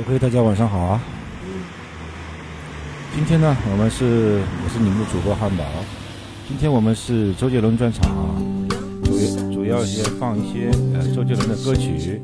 OK，大家晚上好啊！今天呢，我们是我是你们的主播汉堡。今天我们是周杰伦专场啊，主主要是放一些呃周杰伦的歌曲。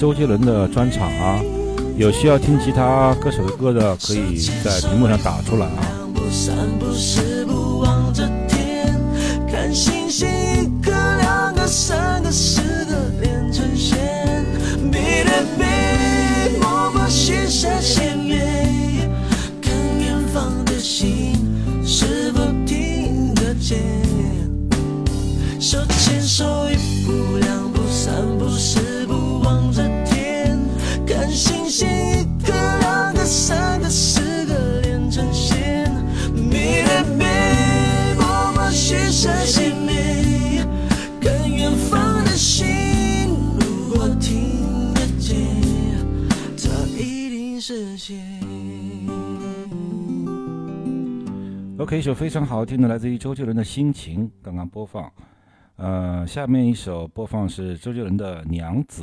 周杰伦的专场啊，有需要听其他歌手的歌的，可以在屏幕上打出来啊。OK，一首非常好听的，来自于周杰伦的心情，刚刚播放。呃，下面一首播放是周杰伦的《娘子》。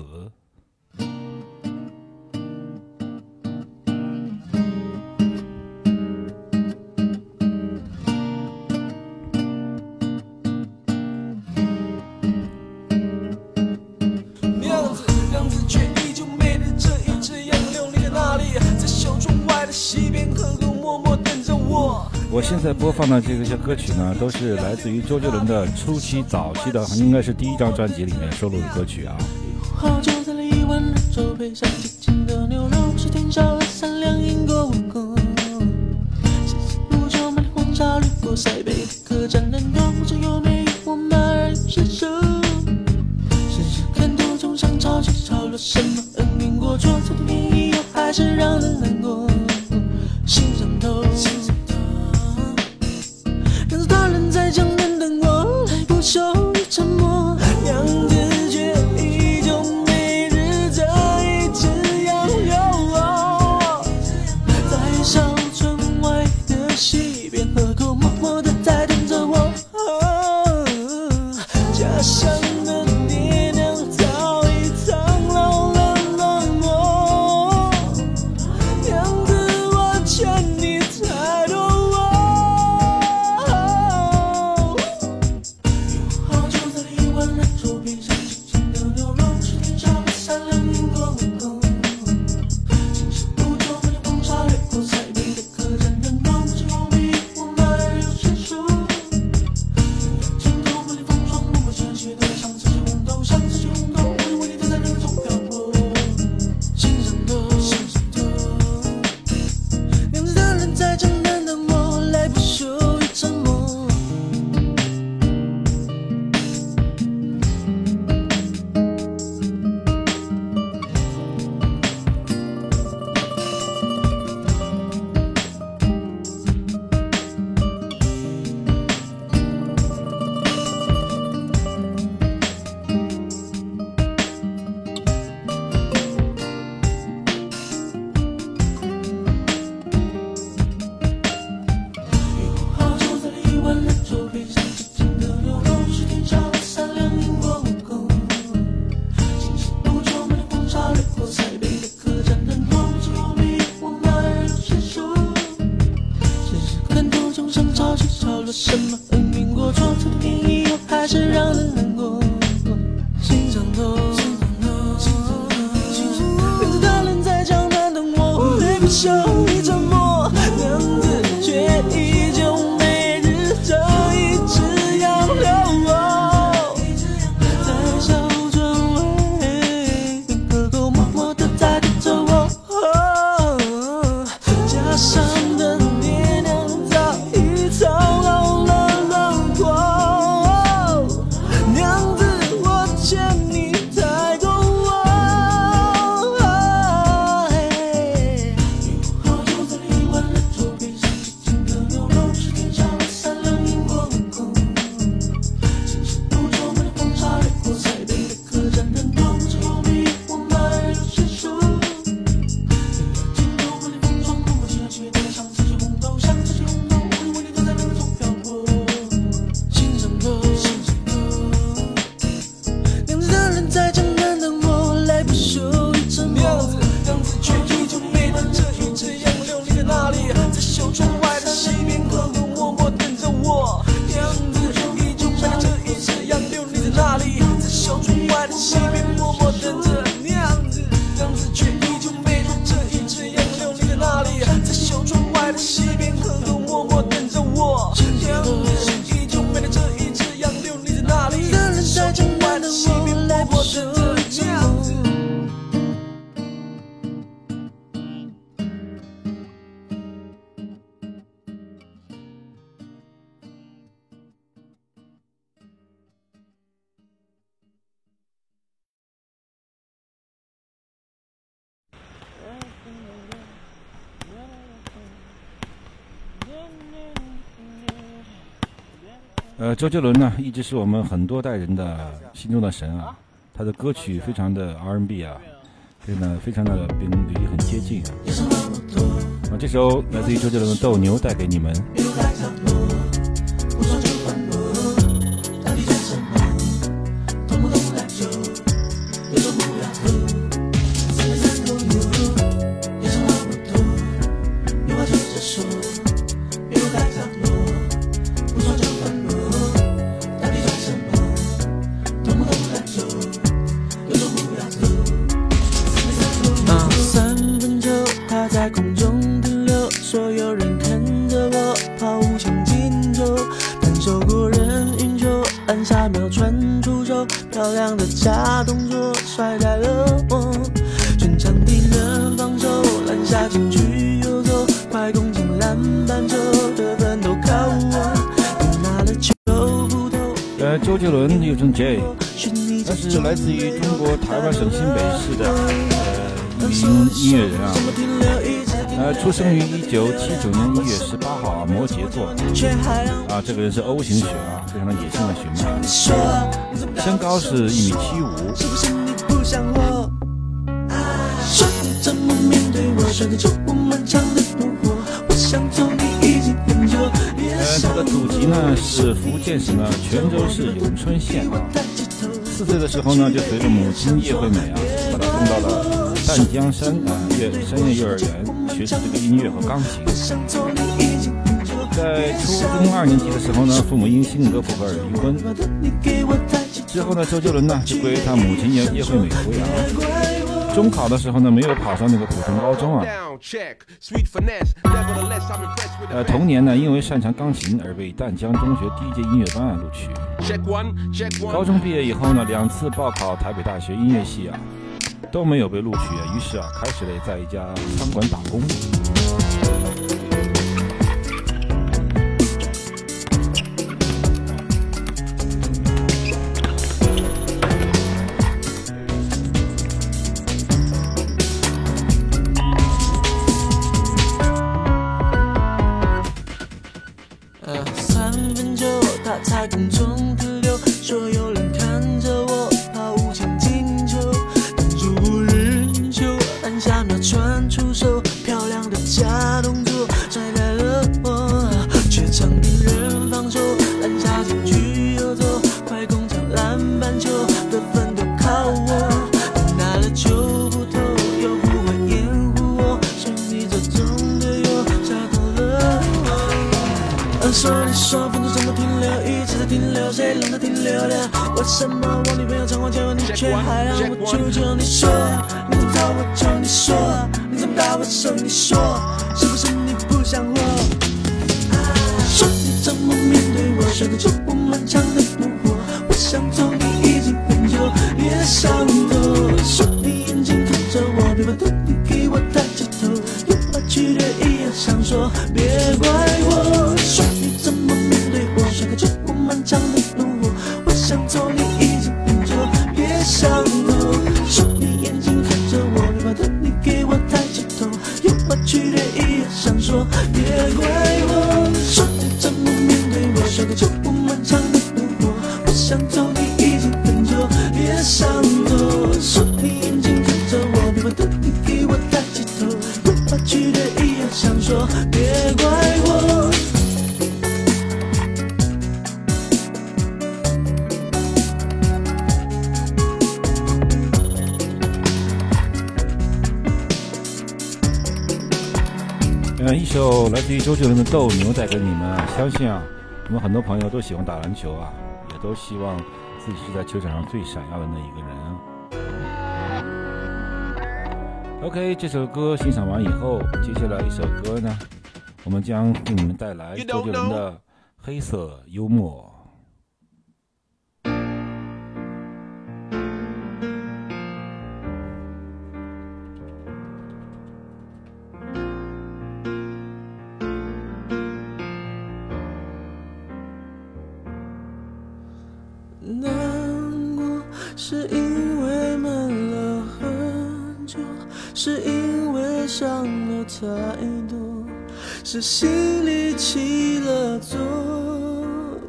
西边等着我。我现在播放的这些歌曲呢，都是来自于周杰伦的初期、早期的，应该是第一张专辑里面收录的歌曲啊。又。心上头。什么？周杰伦呢，一直是我们很多代人的心中的神啊，他的歌曲非常的 RNB 啊，真的非常的跟驴很接近啊，这首来自于周杰伦的斗牛带给你们。生于一九七九年一月十八号啊，摩羯座啊，这个人是 O 型血啊，非常的野性的血脉，身高是一米七五，是不是你不想活？说你怎么面对我，甩开这我漫长的怒火。我想走你已经很久，别呃，他的祖籍呢是福建省的泉州市永春县。四岁的时候呢，就随着母亲叶惠美啊，把他送到了淡江山啊乐山乐幼儿园学习这个音乐和钢琴。在初中二年级的时候呢，父母因性格不合而离婚。之后呢，周杰伦呢就归他母亲叶叶惠美抚养。中考的时候呢，没有考上那个普通高中啊。呃同年呢，因为擅长钢琴而被淡江中学第一届音乐班啊录取。高中毕业以后呢，两次报考台北大学音乐系啊，都没有被录取啊。于是啊，开始了在一家餐馆打工。《斗牛》带给你们啊，相信啊，我们很多朋友都喜欢打篮球啊，也都希望自己是在球场上最闪耀的那一个人。OK，这首歌欣赏完以后，接下来一首歌呢，我们将给你们带来周杰伦的《黑色幽默》。是心里起了作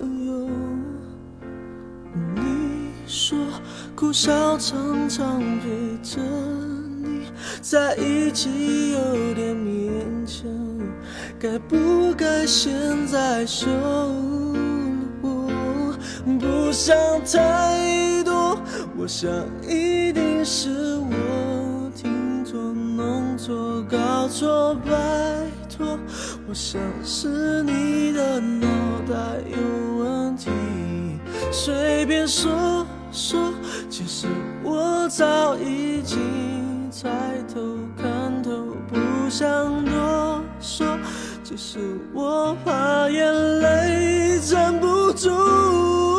用。你说苦笑常常陪着你在一起有点勉强，该不该现在收？不想太多，我想一定是我听错、弄错、搞错，拜我想是你的脑袋有问题，随便说说，其实我早已经猜透、看透，不想多说，只是我怕眼泪站不住。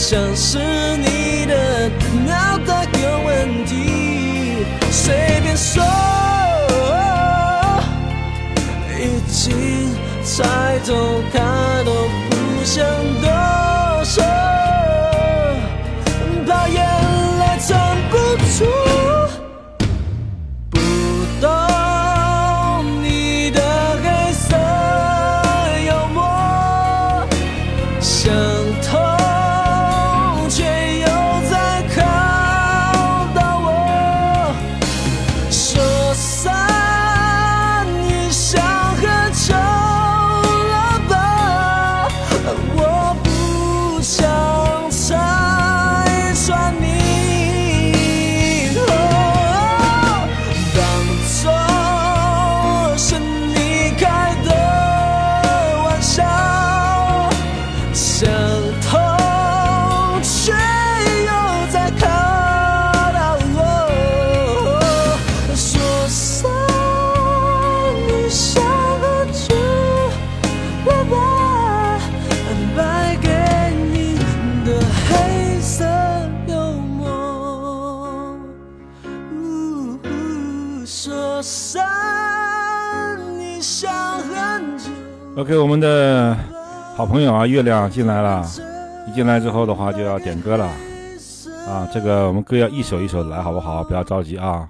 像是你的脑袋有问题，随便说，已经猜透，他都不想想通却又在考到我，说声你想喝酒了吧，败给你的黑色幽默。呜说声你想很久。OK，我们的好朋友啊，月亮进来了。一进来之后的话，就要点歌了啊。这个我们歌要一首一首来，好不好？不要着急啊。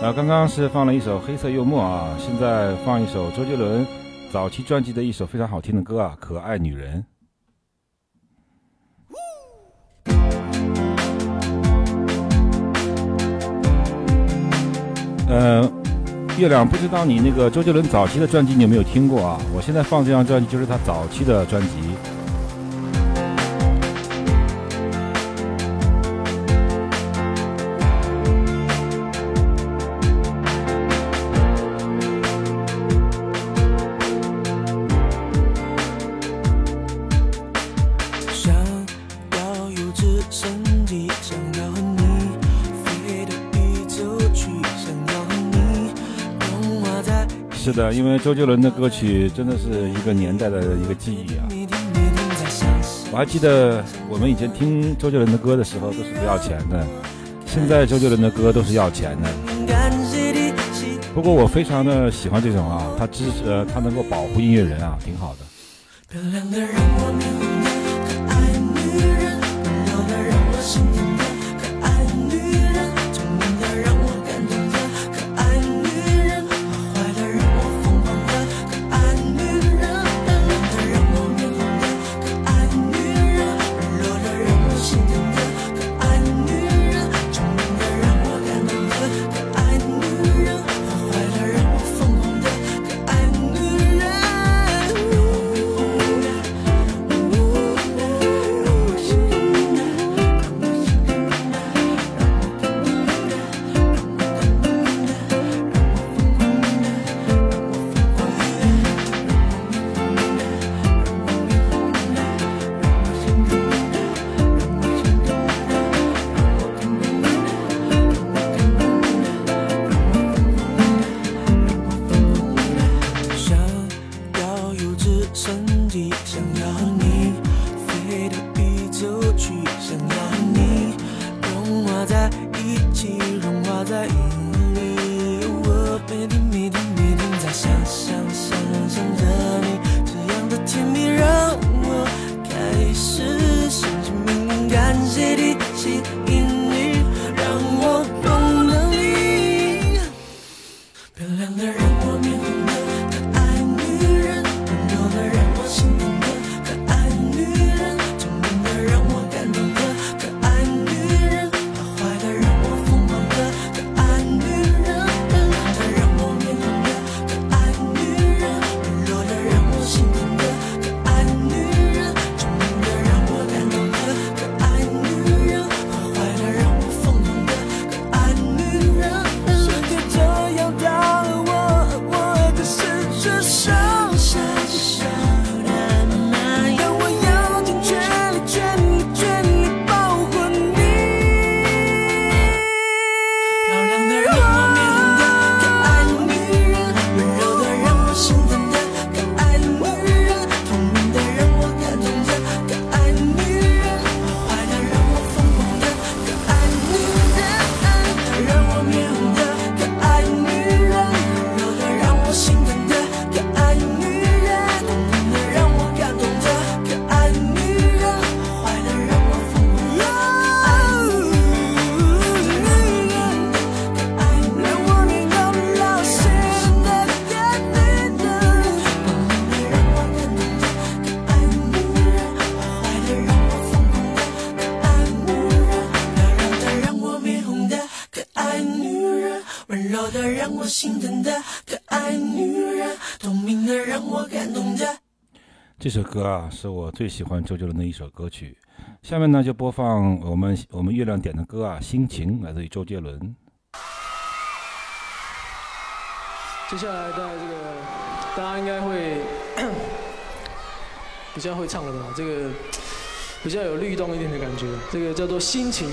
啊，刚刚是放了一首《黑色幽默》啊，现在放一首周杰伦早期专辑的一首非常好听的歌啊，《可爱女人》。呃，月亮，不知道你那个周杰伦早期的专辑你有没有听过啊？我现在放这张专辑就是他早期的专辑。因为周杰伦的歌曲真的是一个年代的一个记忆啊。我还记得我们以前听周杰伦的歌的时候都是不要钱的，现在周杰伦的歌都是要钱的。不过我非常的喜欢这种啊，他支持呃他能够保护音乐人啊，挺好的。这首歌啊是我最喜欢周杰伦的一首歌曲。下面呢就播放我们我们月亮点的歌啊心情来自于周杰伦。接下来在这个大家应该会 比较会唱的吧？这个比较有律动一点的感觉。这个叫做心情。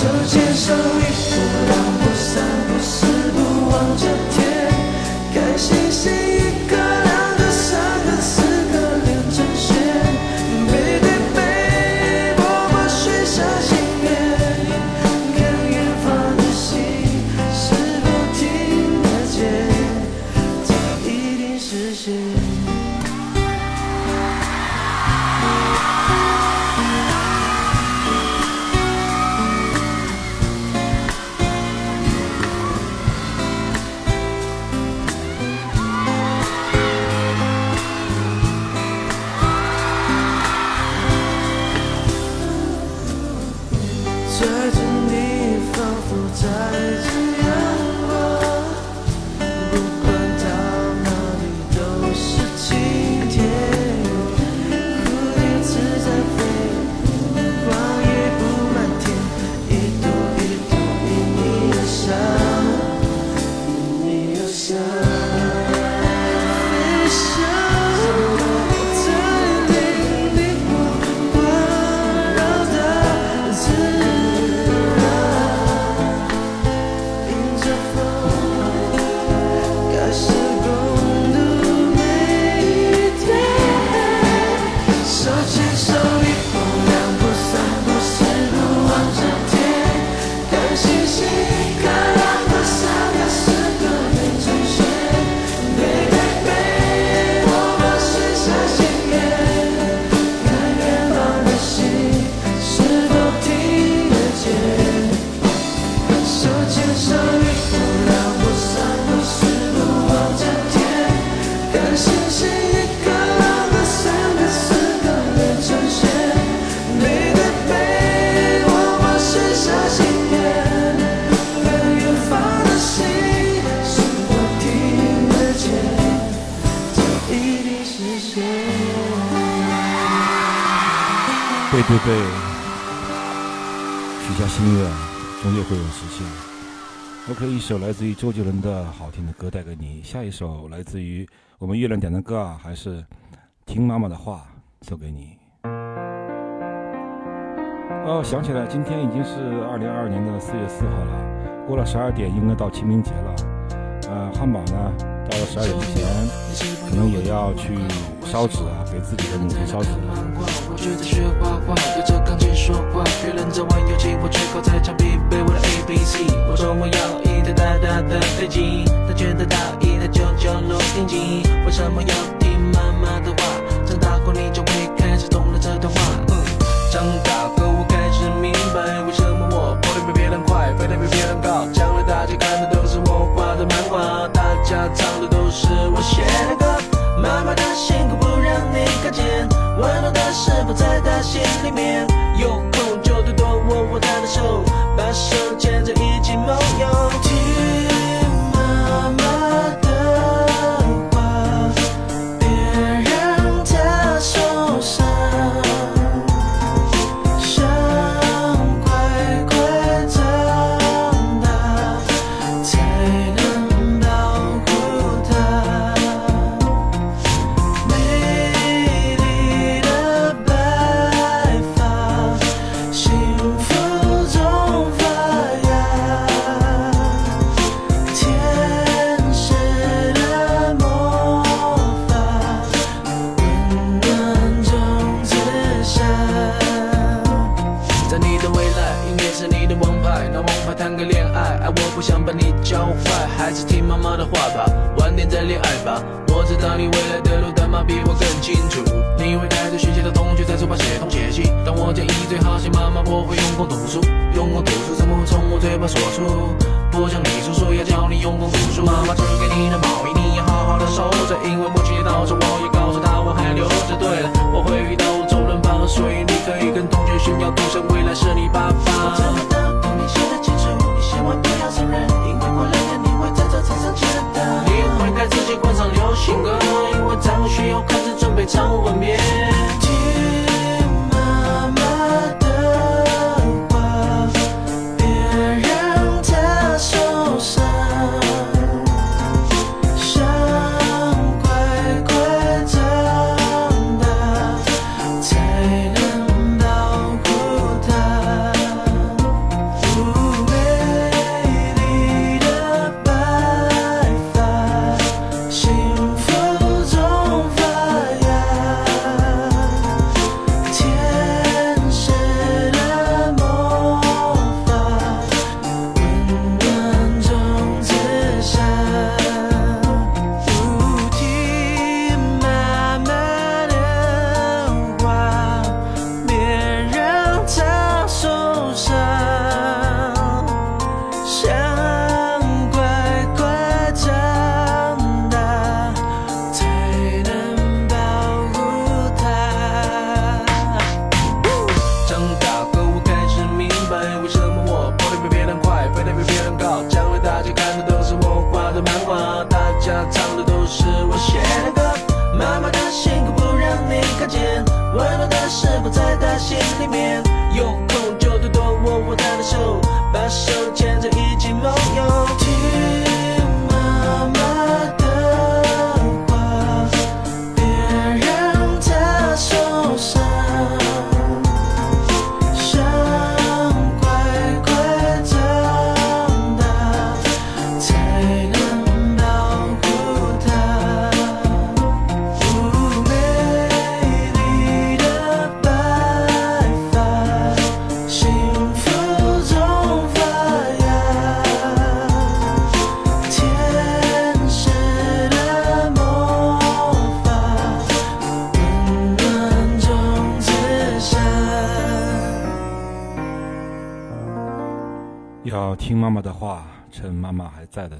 手牵手一步两 OK，一首来自于周杰伦的好听的歌带给你，下一首来自于我们月亮点的歌啊，还是听妈妈的话送给你。哦，想起来，今天已经是二零二二年的四月四号了，过了十二点应该到清明节了。呃，汉堡呢，到了十二点之前，可能也要去烧纸啊，给自己的母亲烧纸。我说话。别人在玩游戏，我却靠在墙壁背我的 A B C。我说我要一台大大的飞机，他觉得大一台九九洛定机。为什么要听妈妈的话？长大后你就会开始懂了这段话。嗯，长大后我开始明白，为什么我跑得比别人快，飞得比别人高。将来大家看的都是我画的漫画，大家唱的都是我写的歌。妈妈的辛苦不让你看见，温暖的是否在她心里面？着一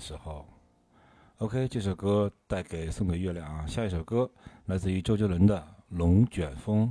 时候。OK，这首歌带给送给月亮啊。下一首歌来自于周杰伦的《龙卷风》。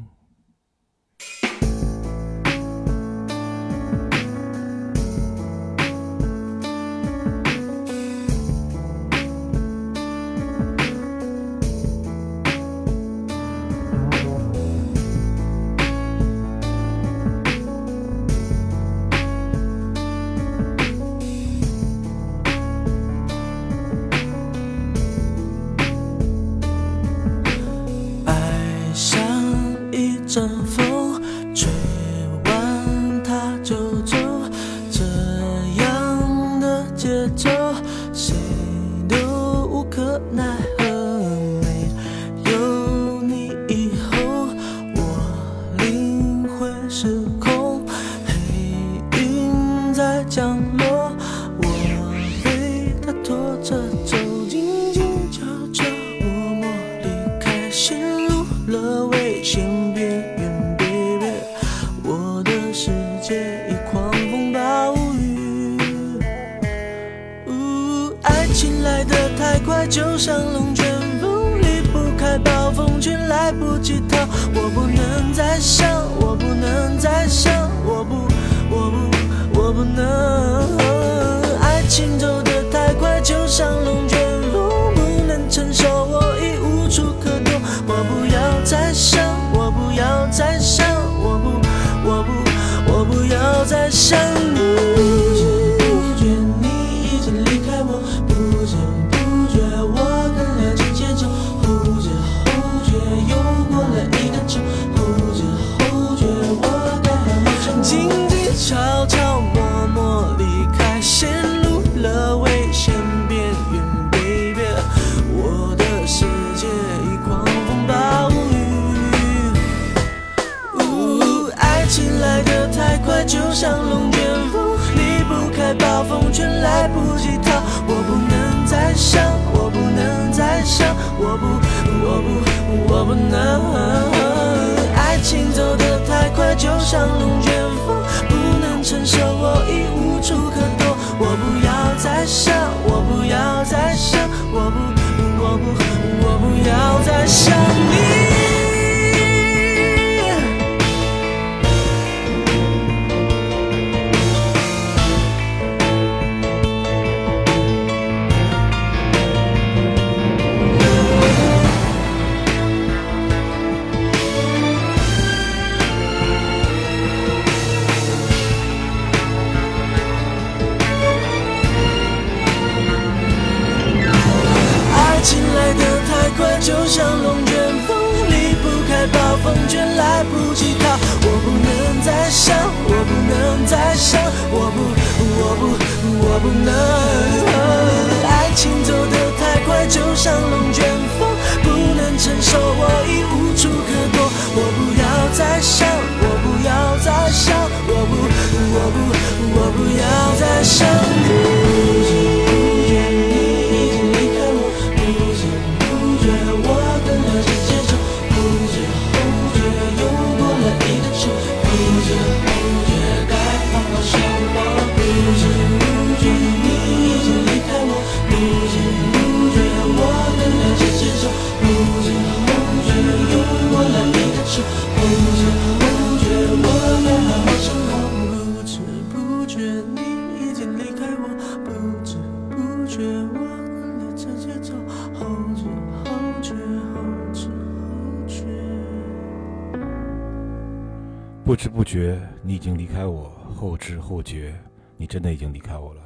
知后觉，你真的已经离开我了。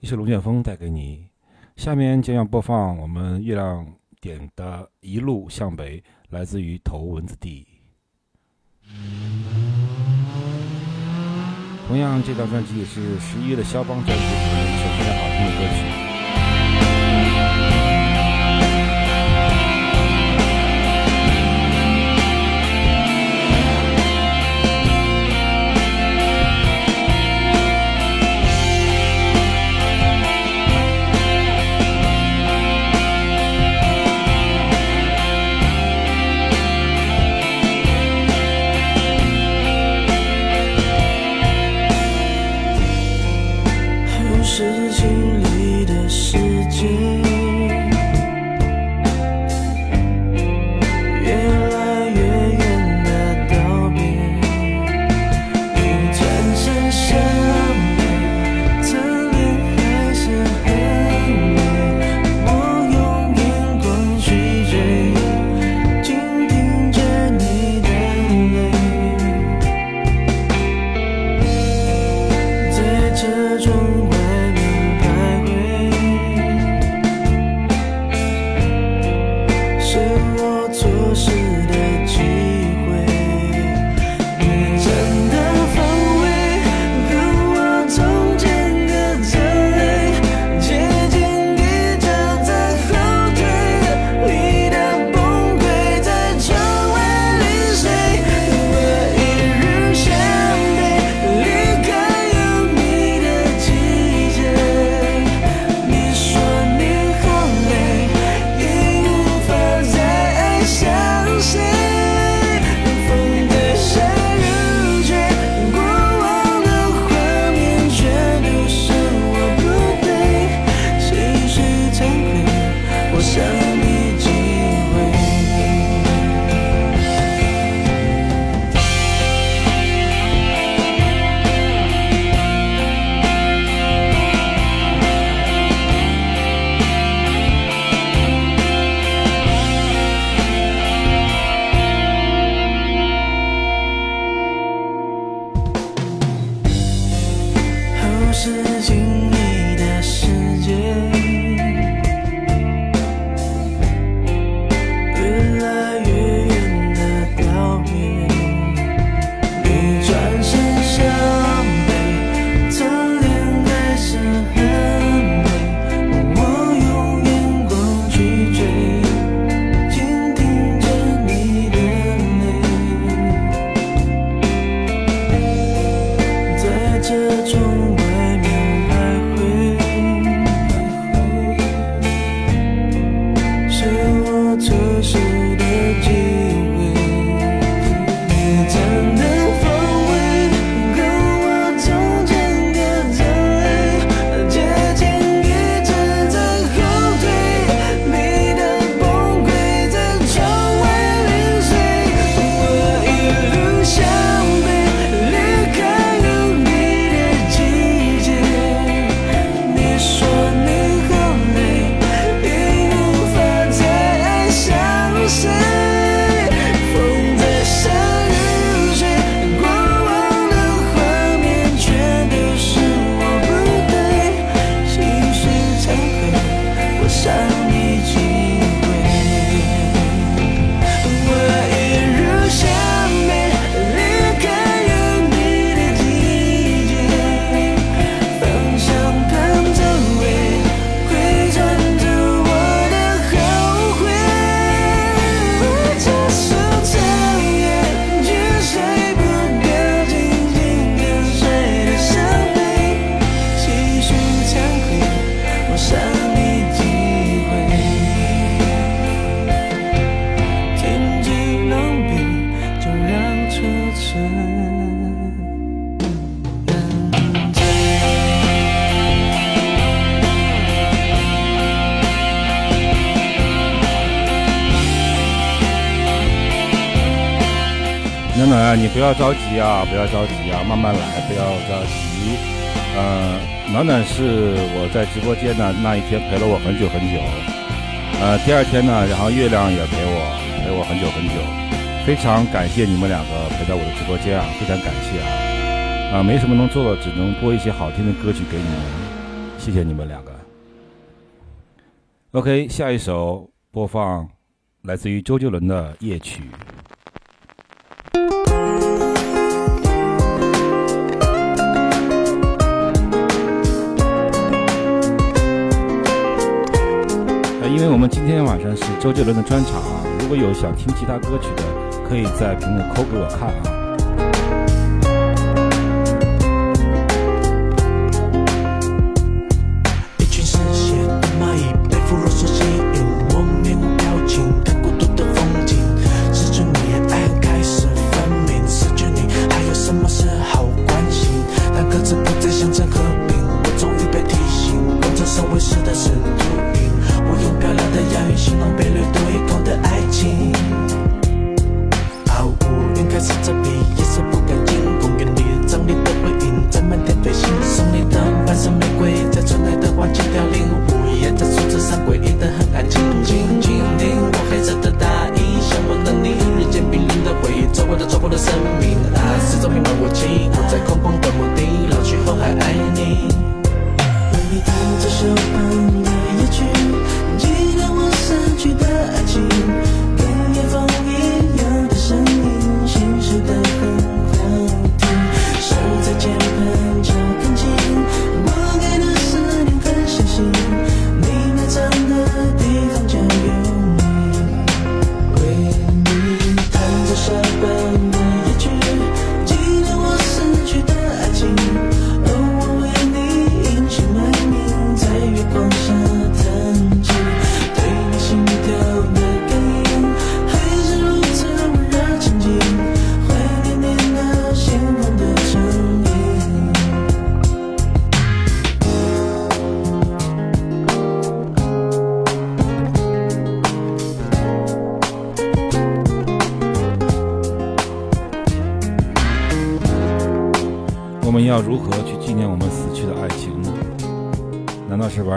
一首龙卷风带给你。下面将要播放我们月亮点的《一路向北》，来自于头文字 D。同样，这张专辑也是十一月的肖邦专辑里面一首非常好听的歌曲。慢慢来不要着急。呃暖暖是我在直播间呢那一天陪了我很久很久呃第二天呢然后月亮也陪我陪我很久很久非常感谢你们两个陪在我的直播间啊非常感谢啊啊没什么能做的只能播一些好听的歌曲给你们谢谢你们两个。Ok 下一首播放来自于周杰伦的夜曲。因为我们今天晚上是周杰伦的专场啊如果有想听其他歌曲的可以在评论扣给我看啊。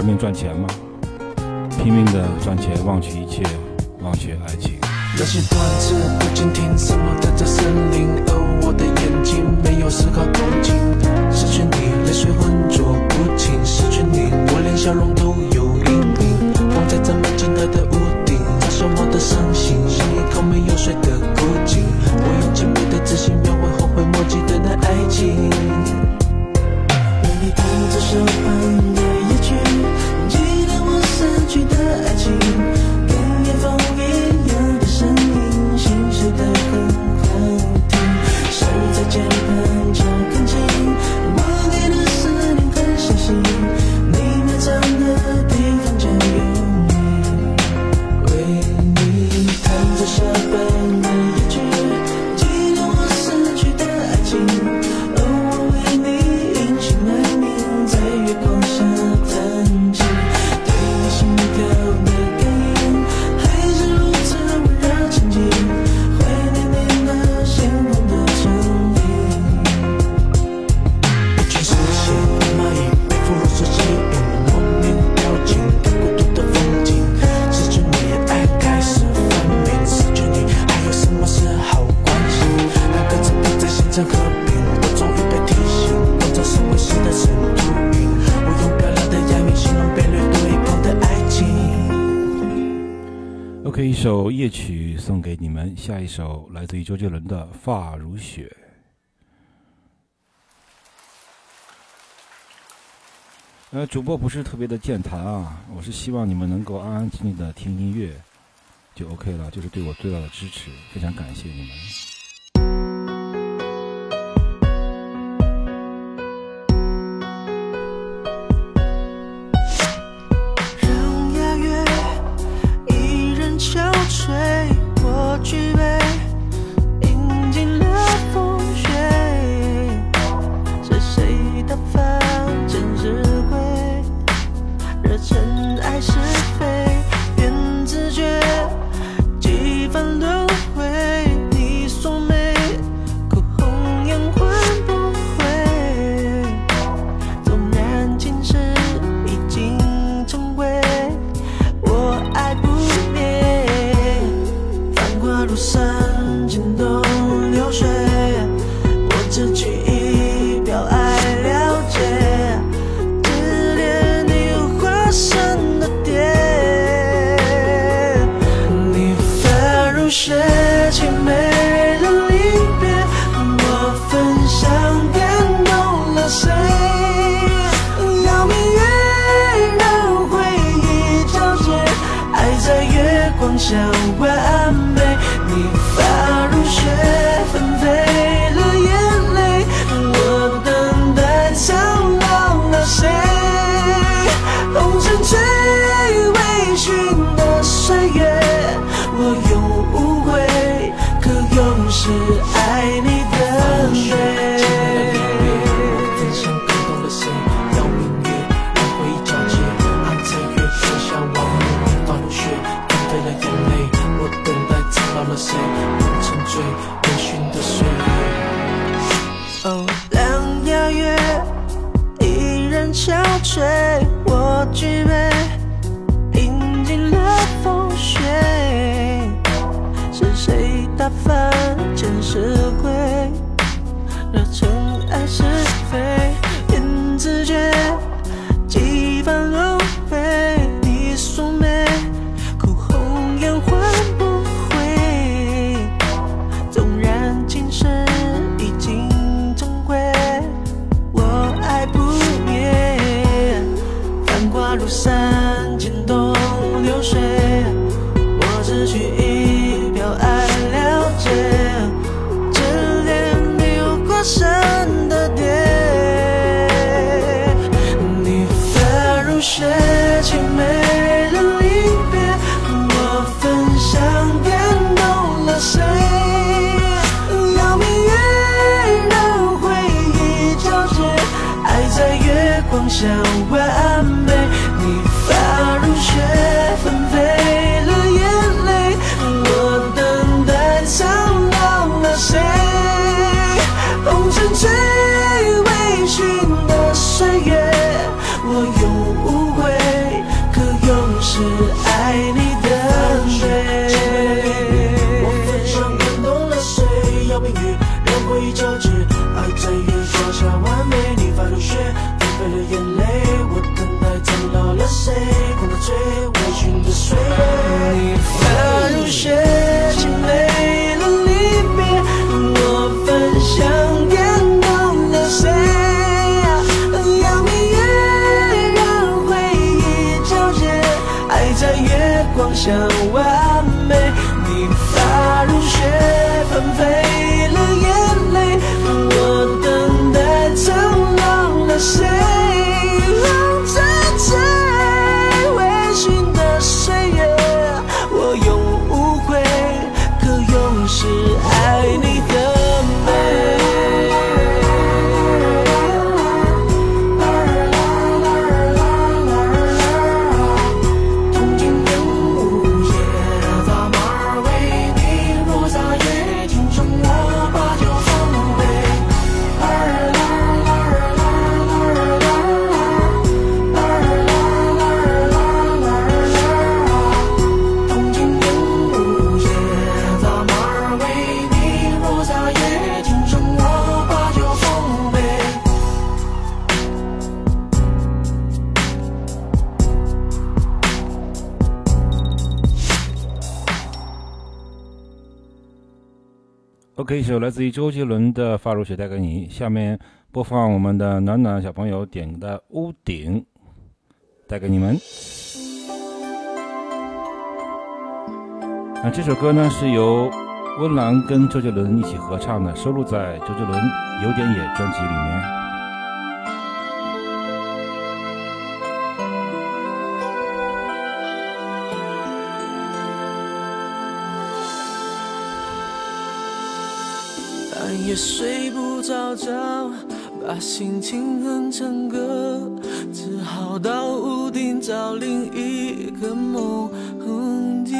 拼命赚钱吗？拼命的赚钱忘记下一首来自于周杰伦的发如雪。呃主播不是特别的健谈啊我是希望你们能够安安静静的听音乐就 ok 了就是对我最大的支持非常感谢你们。来自于周杰伦的《发如雪》带给你。下面播放我们的暖暖小朋友点的《屋顶》，带给你们。那这首歌呢是由温岚跟周杰伦一起合唱的，收录在周杰伦《有点野》专辑里面。睡不着觉，把心情哼成歌，只好到屋顶找另一个梦境。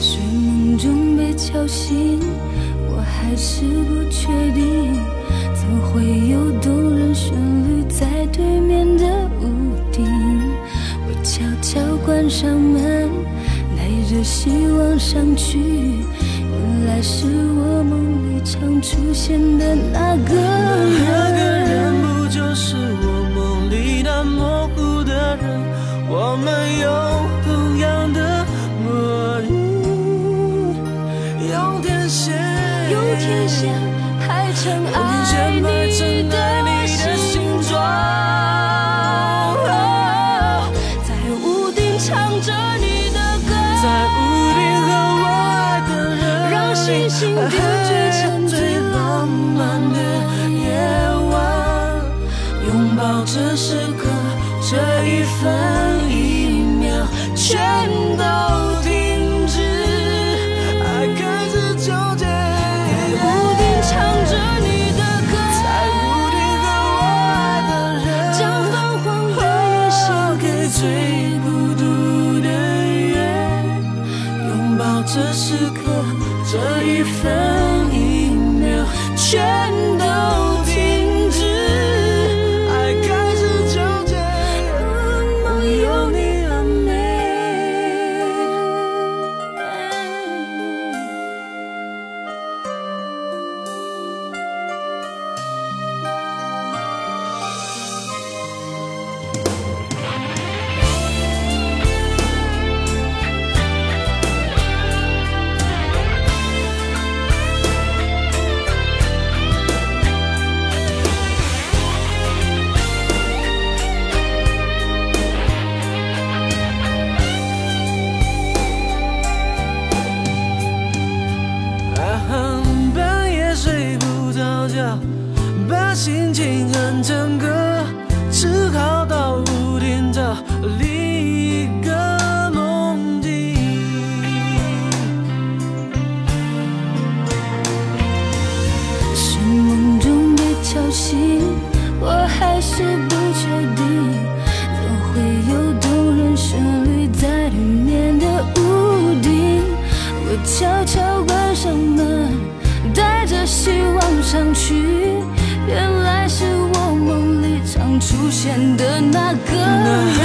睡梦中被敲醒，我还是不确定，怎会有动人旋律在对面的屋顶？我悄悄关上门，着希望上去，原来是我梦里常出现的那个人那个人人。不就是我梦里那模糊的人？我们有同样的默认，用天线，用天线排成爱一心情哼成歌，只好到屋顶找的那个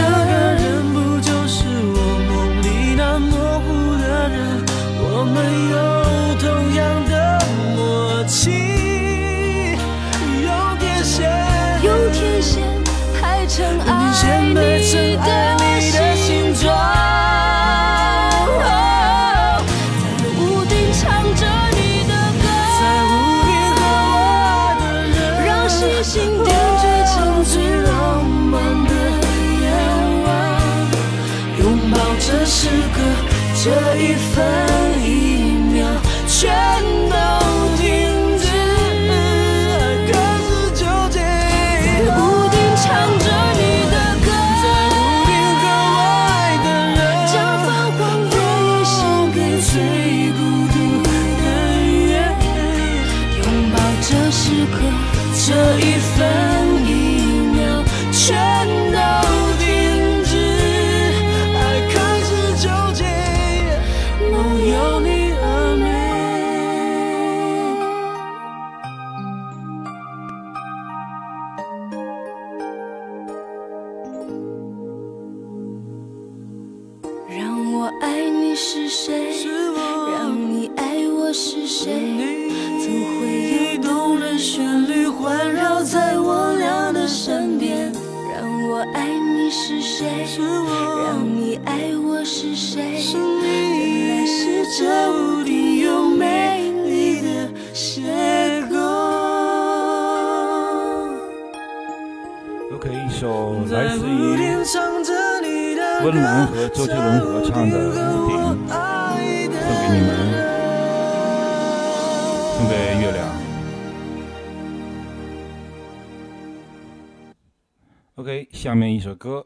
下面一首歌，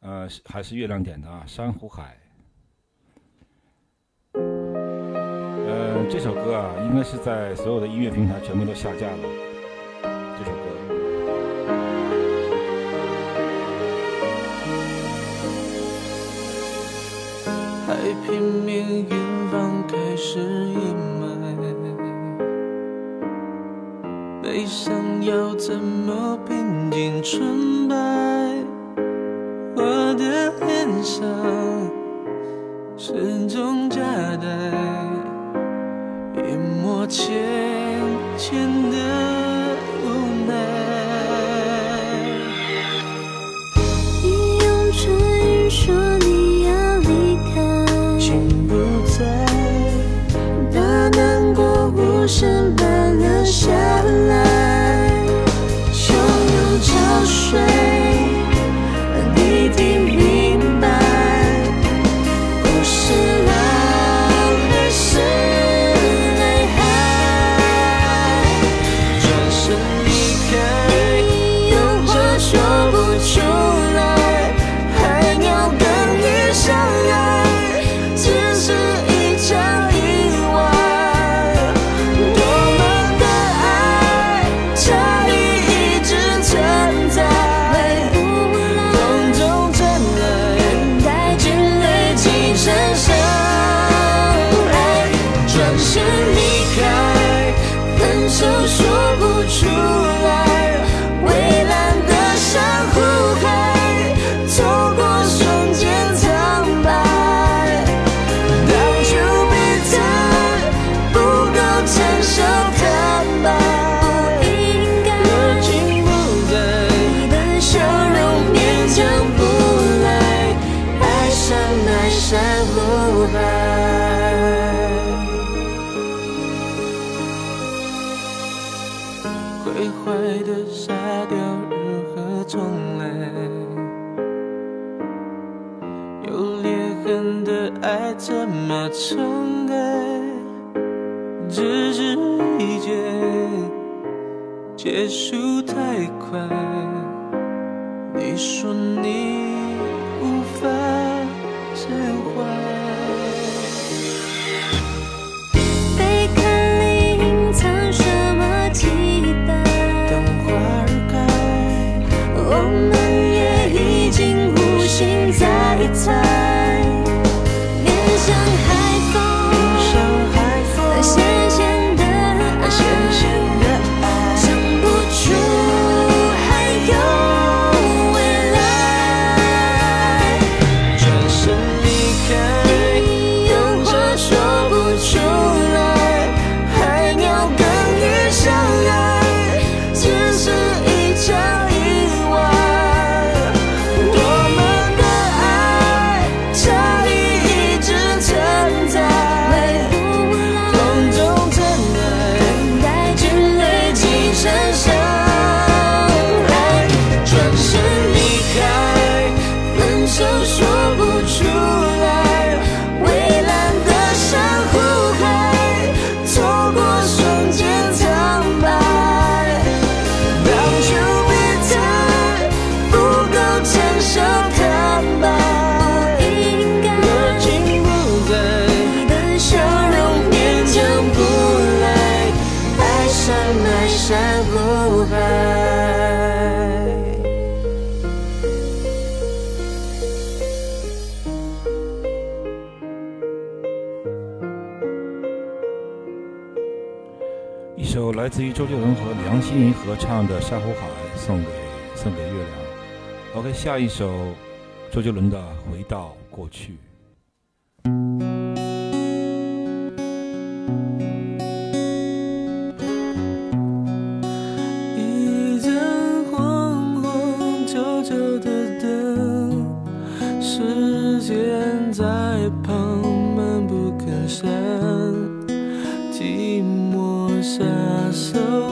呃，还是月亮点的啊，《珊瑚海》。呃，这首歌啊，应该是在所有的音乐平台全部都下架了。这首歌。悲伤要怎么平静？纯白我的脸上始终夹带，淹没浅浅的无奈。你用唇语说你要离开，心不在，把难过无声。结束。欢迎合唱的珊瑚海送给送给月亮，OK。下一首周杰伦的《回到过去》，一盏黄昏旧旧的灯，时间在旁，闷不吭声，寂寞杀手。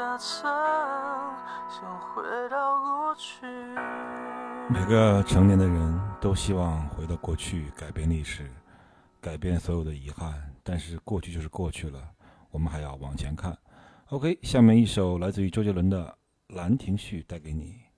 下车想回到过去，每个成年的人都希望回到过去，改变历史，改变所有的遗憾，但是过去就是过去了，我们还要往前看。OK，下面一首来自于周杰伦的兰亭序带给你。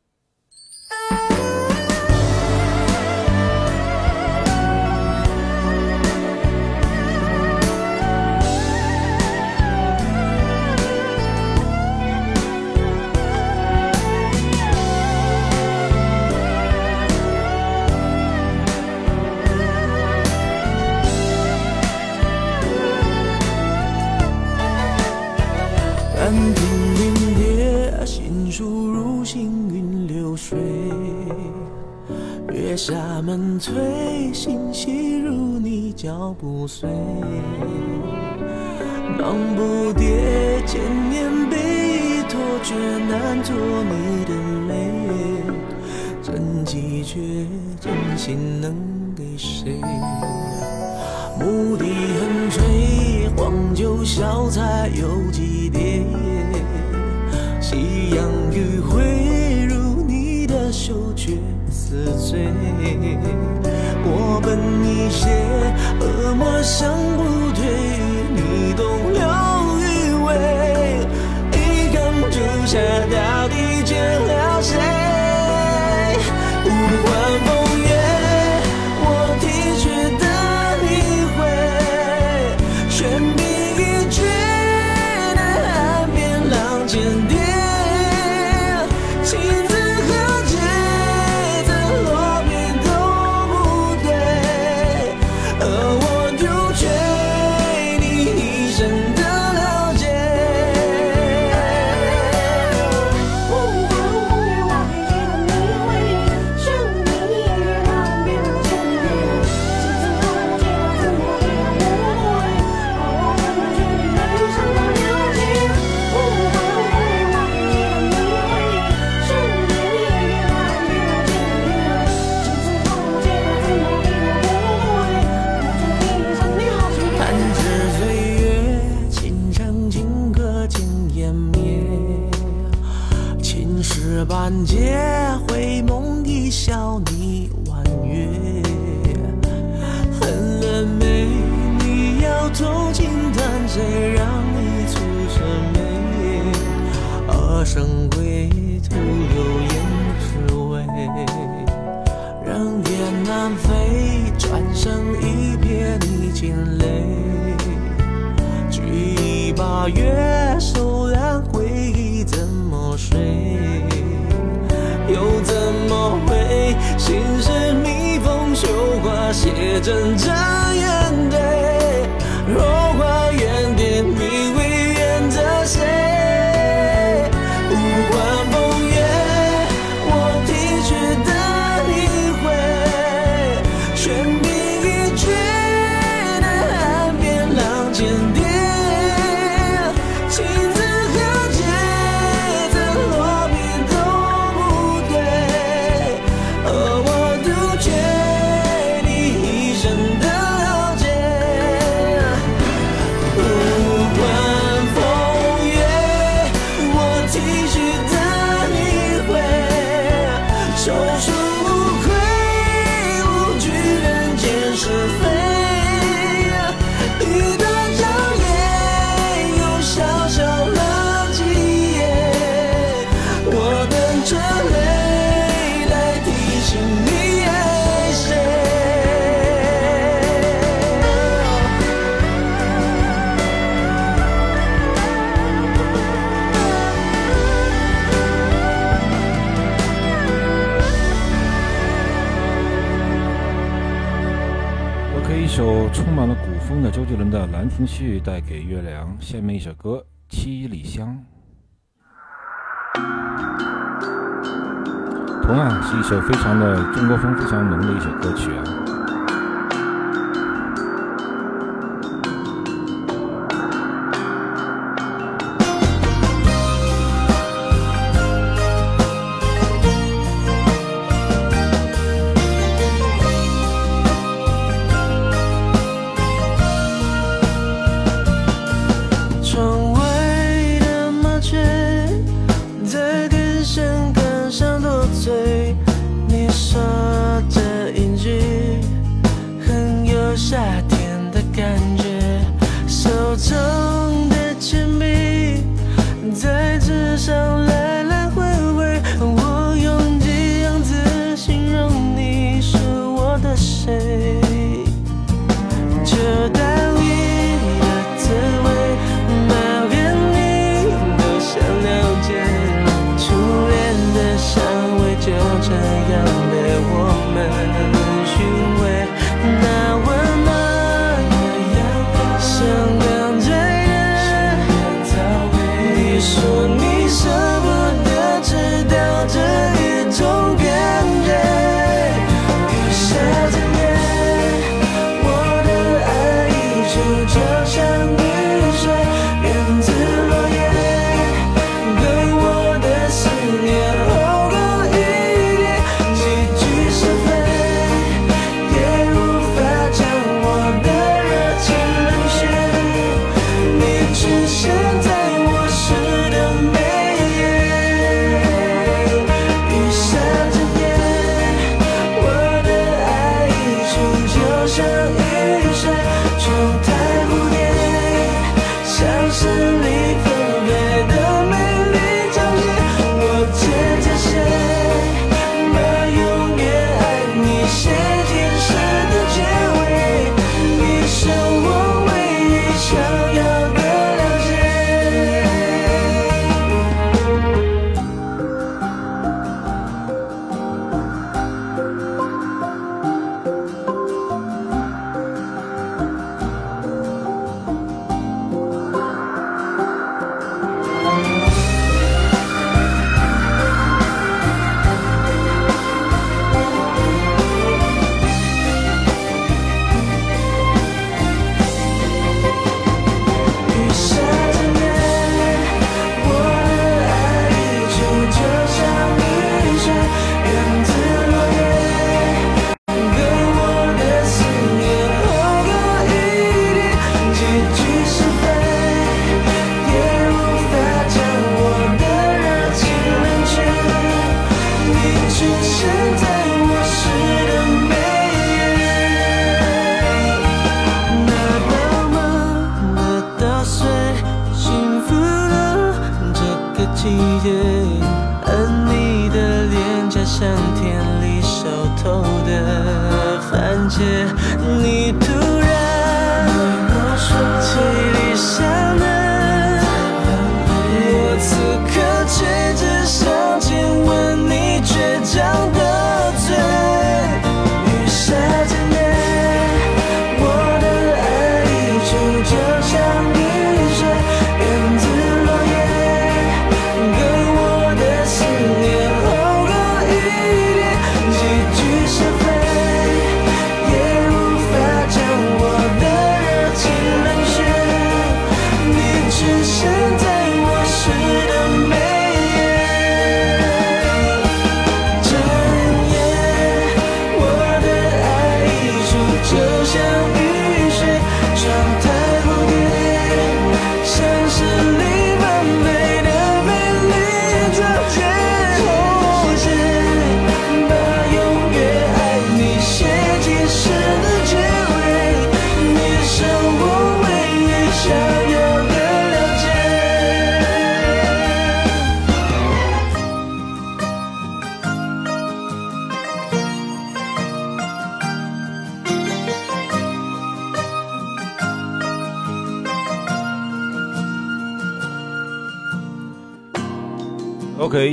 纱门催心细如你脚步碎，忙不迭千年悲托，却难托你的泪，真几阙真心能给谁？牧笛横吹，黄酒小菜有几碟？夕阳余晖，如你的手却似醉。本一些，恶魔想不退，你动留余味，一缸毒下台。一轮的兰亭序带给月亮下面一首歌七里香。同样是一首非常的中国风非常浓的一首歌曲啊。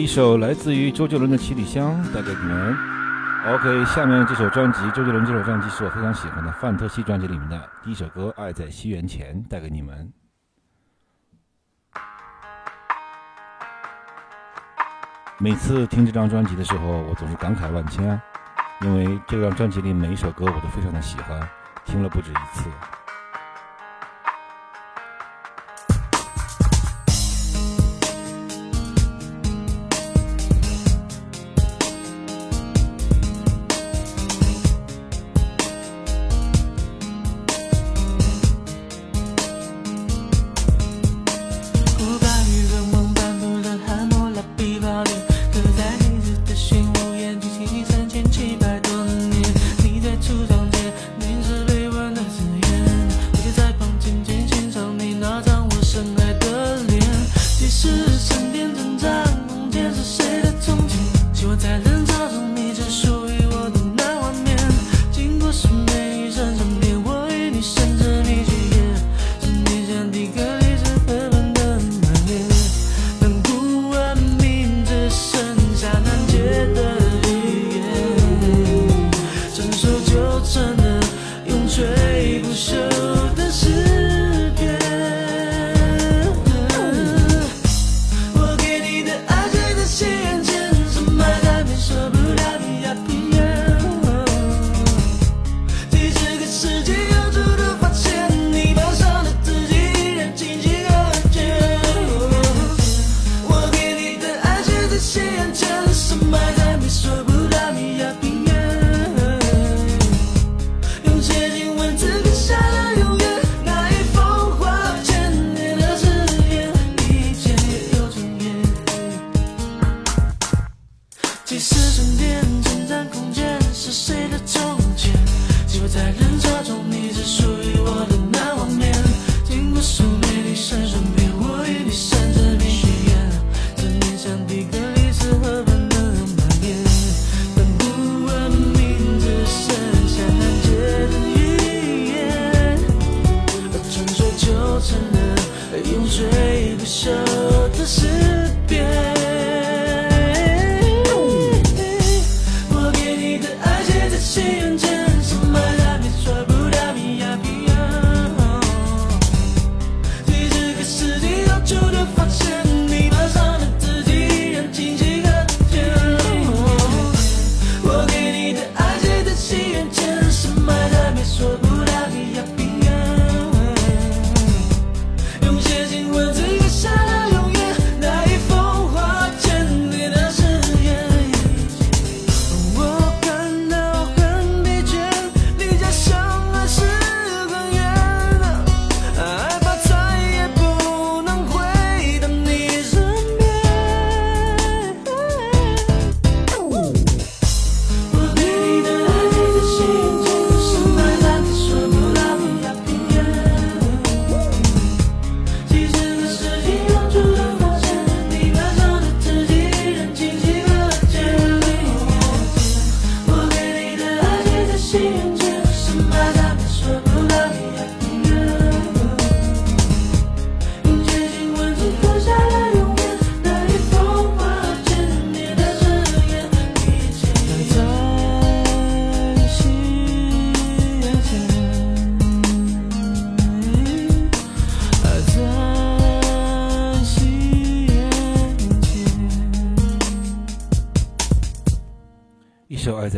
一首来自于周杰伦的七里香带给你们。Ok 下面这首专辑周杰伦这首专辑是我非常喜欢的范特西专辑里面的第一首歌爱在西元前带给你们。每次听这张专辑的时候我总是感慨万千因为这张专辑里每一首歌我都非常的喜欢听了不止一次。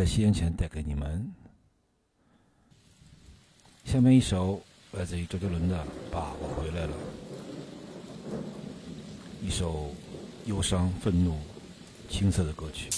在吸烟前带给你们下面一首来自于周杰伦的爸，我回来了一首忧伤、愤怒、青涩的歌曲。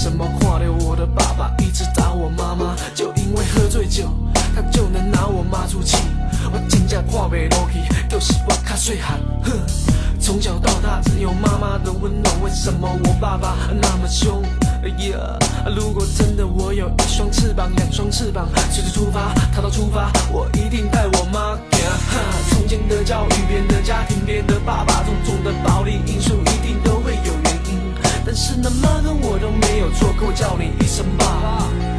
什么看到我的爸爸一直打我妈妈，就因为喝醉酒，他就能拿我妈出气。我真正看不落去，又是我看细汉。哼，从小到大只有妈妈的温暖，为什么我爸爸那么凶？如果真的我有一双翅膀，两双翅膀，随时出发，逃到出发，我一定带我妈。哈，从前的教育，别人的家庭，别人的爸爸，种种的暴力因素一定都。但是那妈跟我都没有错，可我叫你一声爸。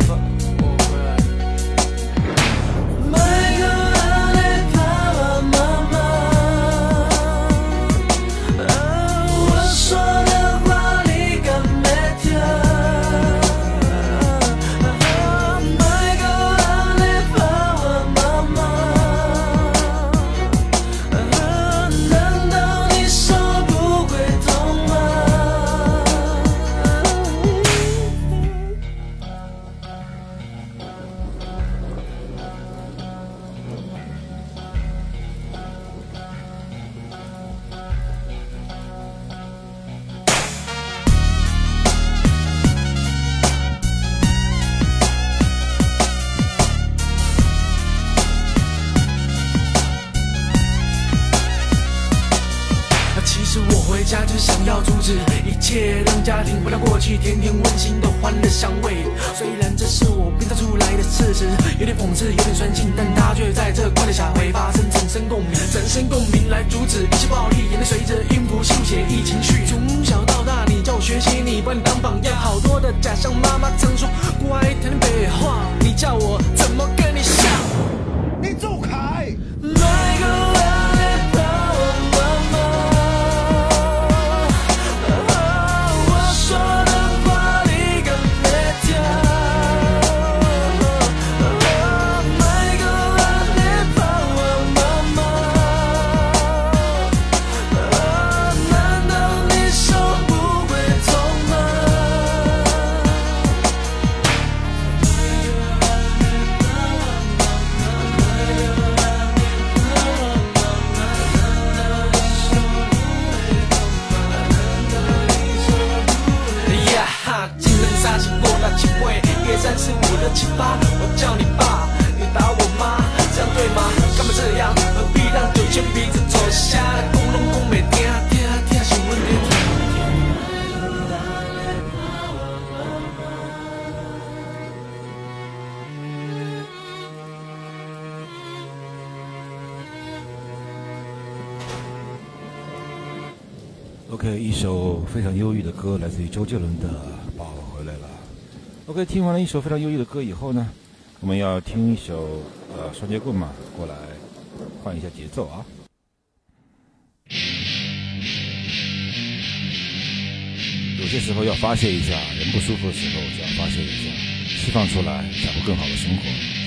一首非常忧郁的歌以后呢，我们要听一首呃双截棍嘛，过来换一下节奏啊。有些时候要发泄一下，人不舒服的时候就要发泄一下，释放出来，才会更好的生活。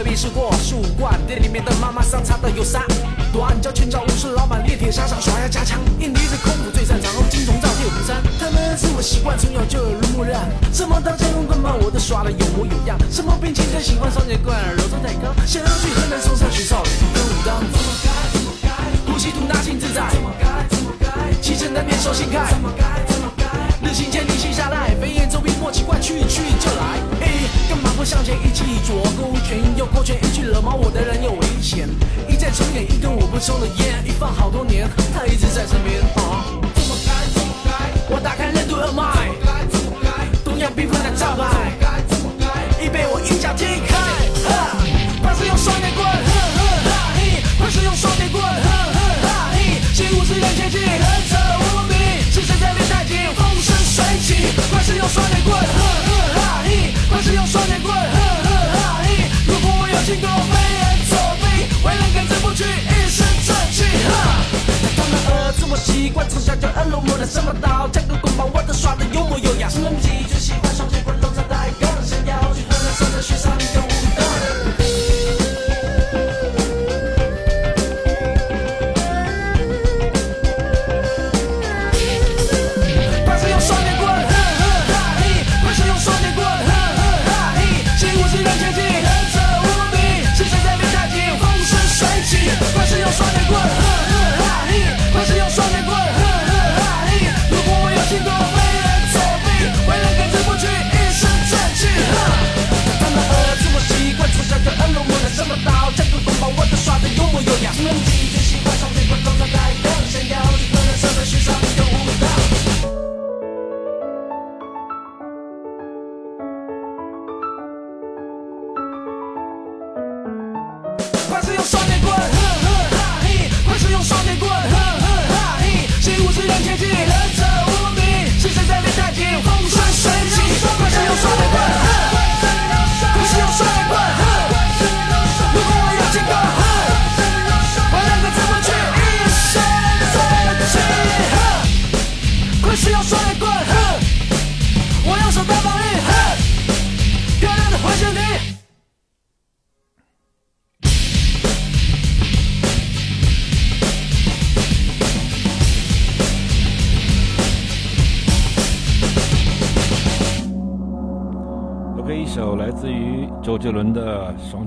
隔壁是过树冠。店里面的妈妈桑擦的有三短脚拳脚武士老板练铁砂掌耍呀加强，印尼的空腹最擅长，金虫罩铁虎山。他们是我习惯，从小就耳濡目染。什么刀枪用棍棒我都耍的有模有样，什么兵器最喜欢双截棍，柔中带刚。想要去河南嵩山学少林跟武当，怎么该怎么该，呼吸吐纳心自在，怎么该怎么该，七成难免手心开，怎么该怎么该，日行千里心下来，飞檐走壁莫奇怪，去去就来。干嘛不向前一起左勾拳右勾拳，一句惹毛我的人有危险。一再重演一根我不抽的烟，一放好多年，他一直在身边。啊，怎么该怎么该，我打开任督二脉，东洋病夫的招牌，怎么该怎么该，已被我一脚踢开。哈，怕是用双截棍，呵呵哈嘿，怕是用双截棍，呵呵哈嘿，习武之人切记，狠者无比，是谁在练太极，风生水起，怕是用双截棍，呵呵哈嘿，怕是用双，多被人作弊，为了干这不屈一身正气！儿子我习惯，从小就耳濡目染什么刀枪棍棒我都耍得有模有样。什么皮筋喜欢，双截棍都在带。更想要去河南山下学山工。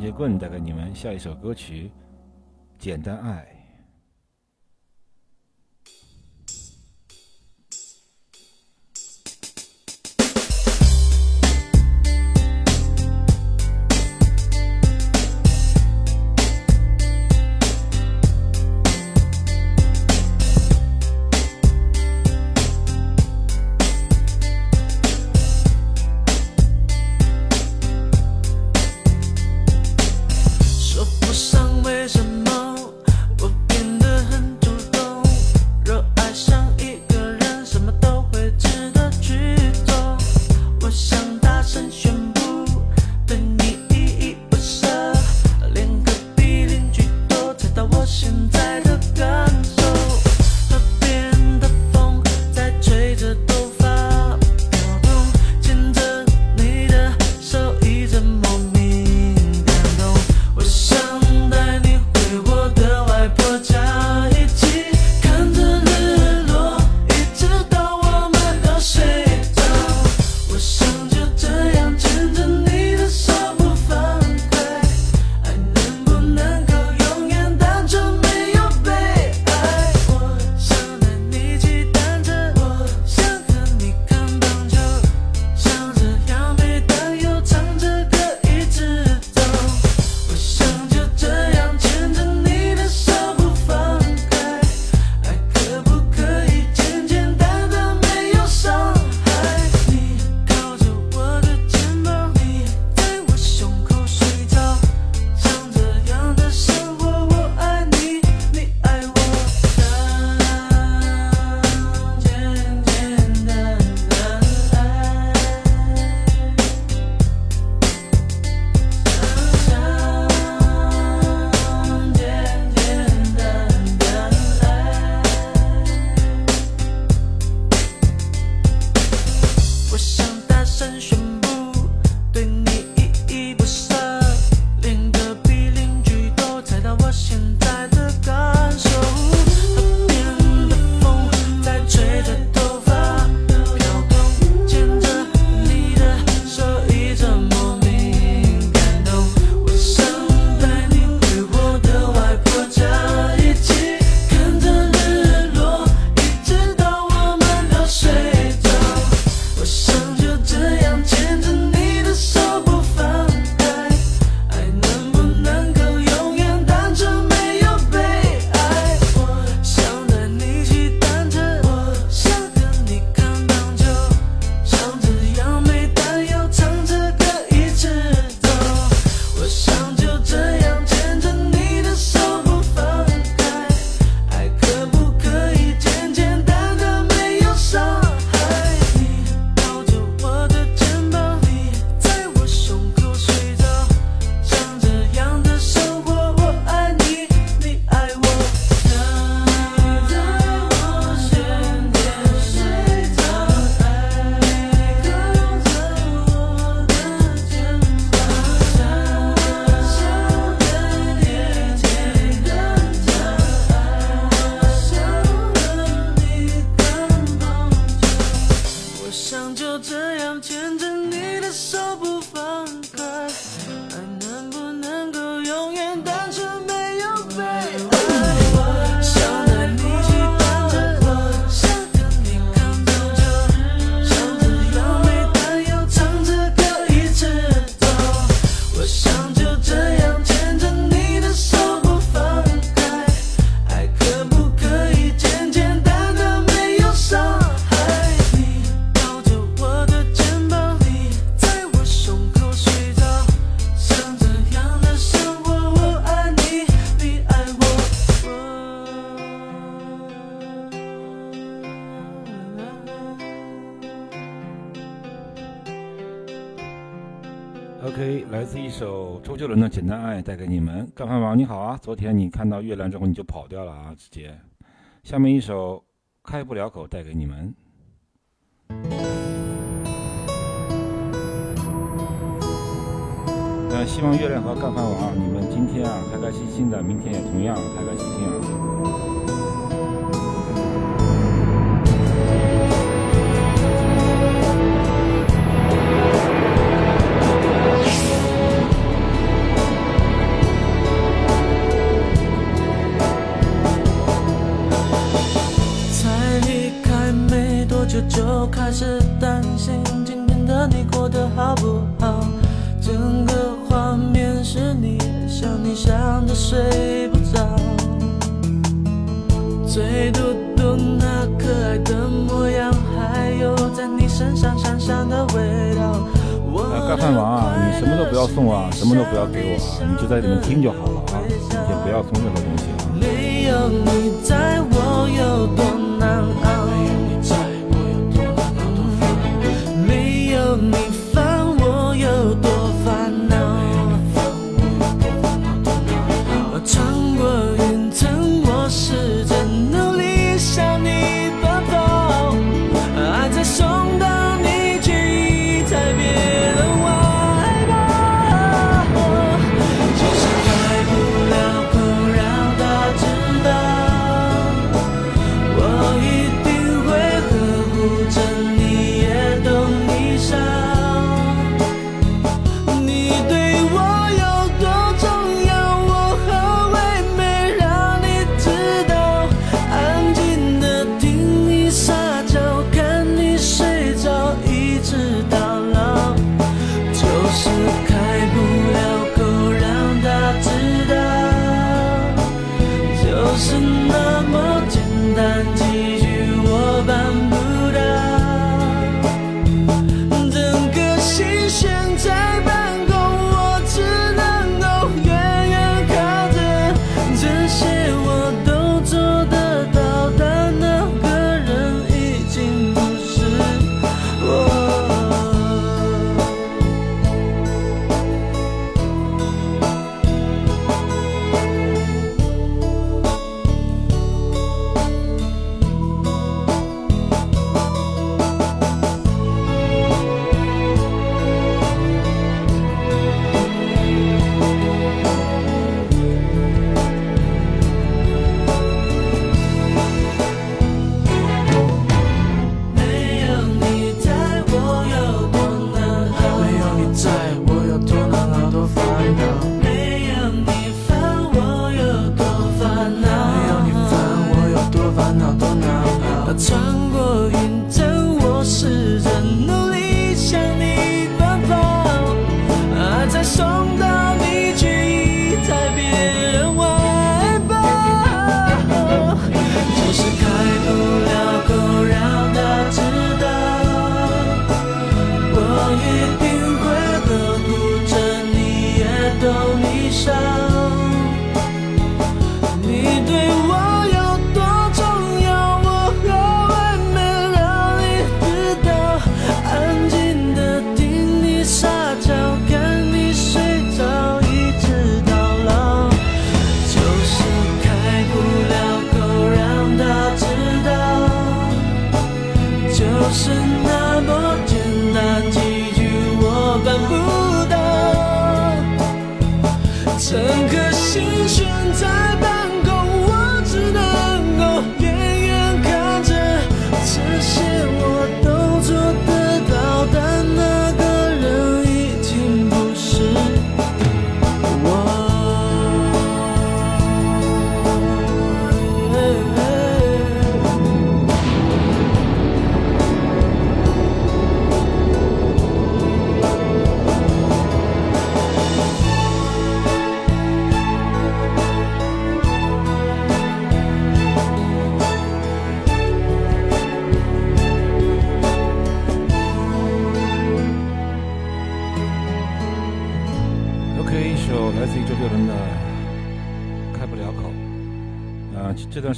铁棍带给你们下一首歌曲简单爱。简单爱带给你们干饭王你好啊昨天你看到月亮之后你就跑掉了啊直接。下面一首开不了口带给你们。呃希望月亮和干饭王你们今天啊开开心心的明天也同样开开心心啊。就就开始担心今天的你过得好不好。整个画面是你，想你想的睡不着，嘴嘟嘟那可爱的模样，还有在你身上香香的味道。饭王啊，你什么都不要送啊，什么都不要给我，你就在里面听就好了啊，也不要送任何东西。没有你在我有多难熬。thương mình.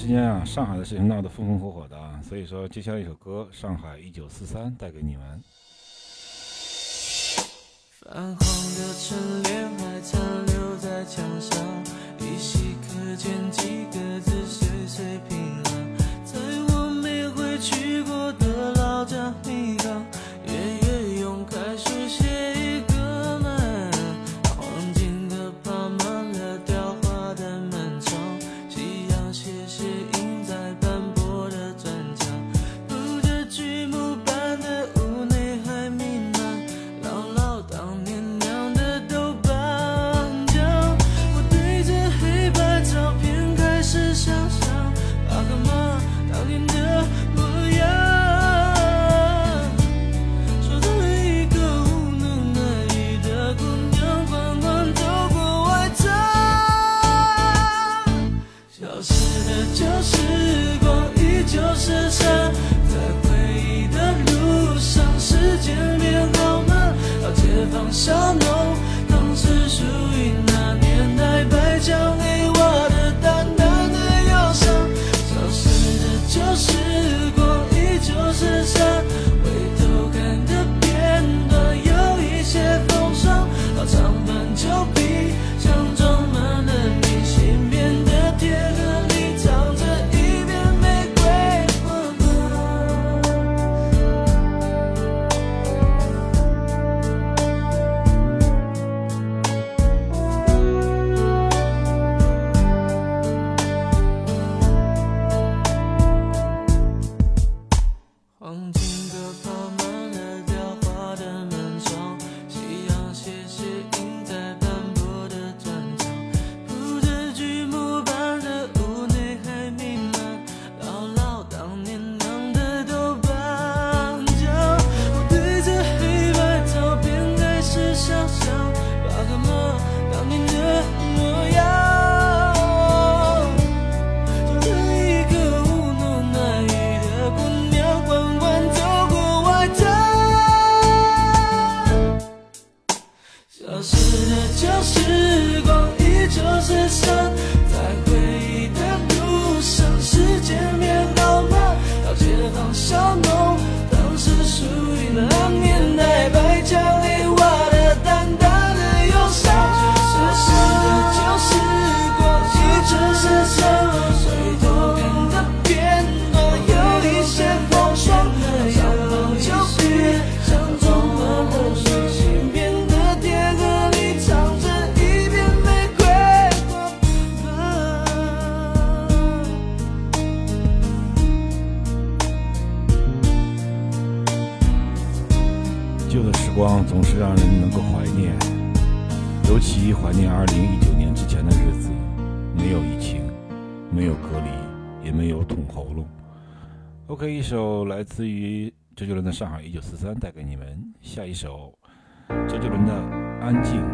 之间啊，上海的事情闹得风风火火的，所以说接下来一首歌《上海一九四三》带给你们。一首来自于周杰伦的上海一九四三带给你们下一首周杰伦的安静。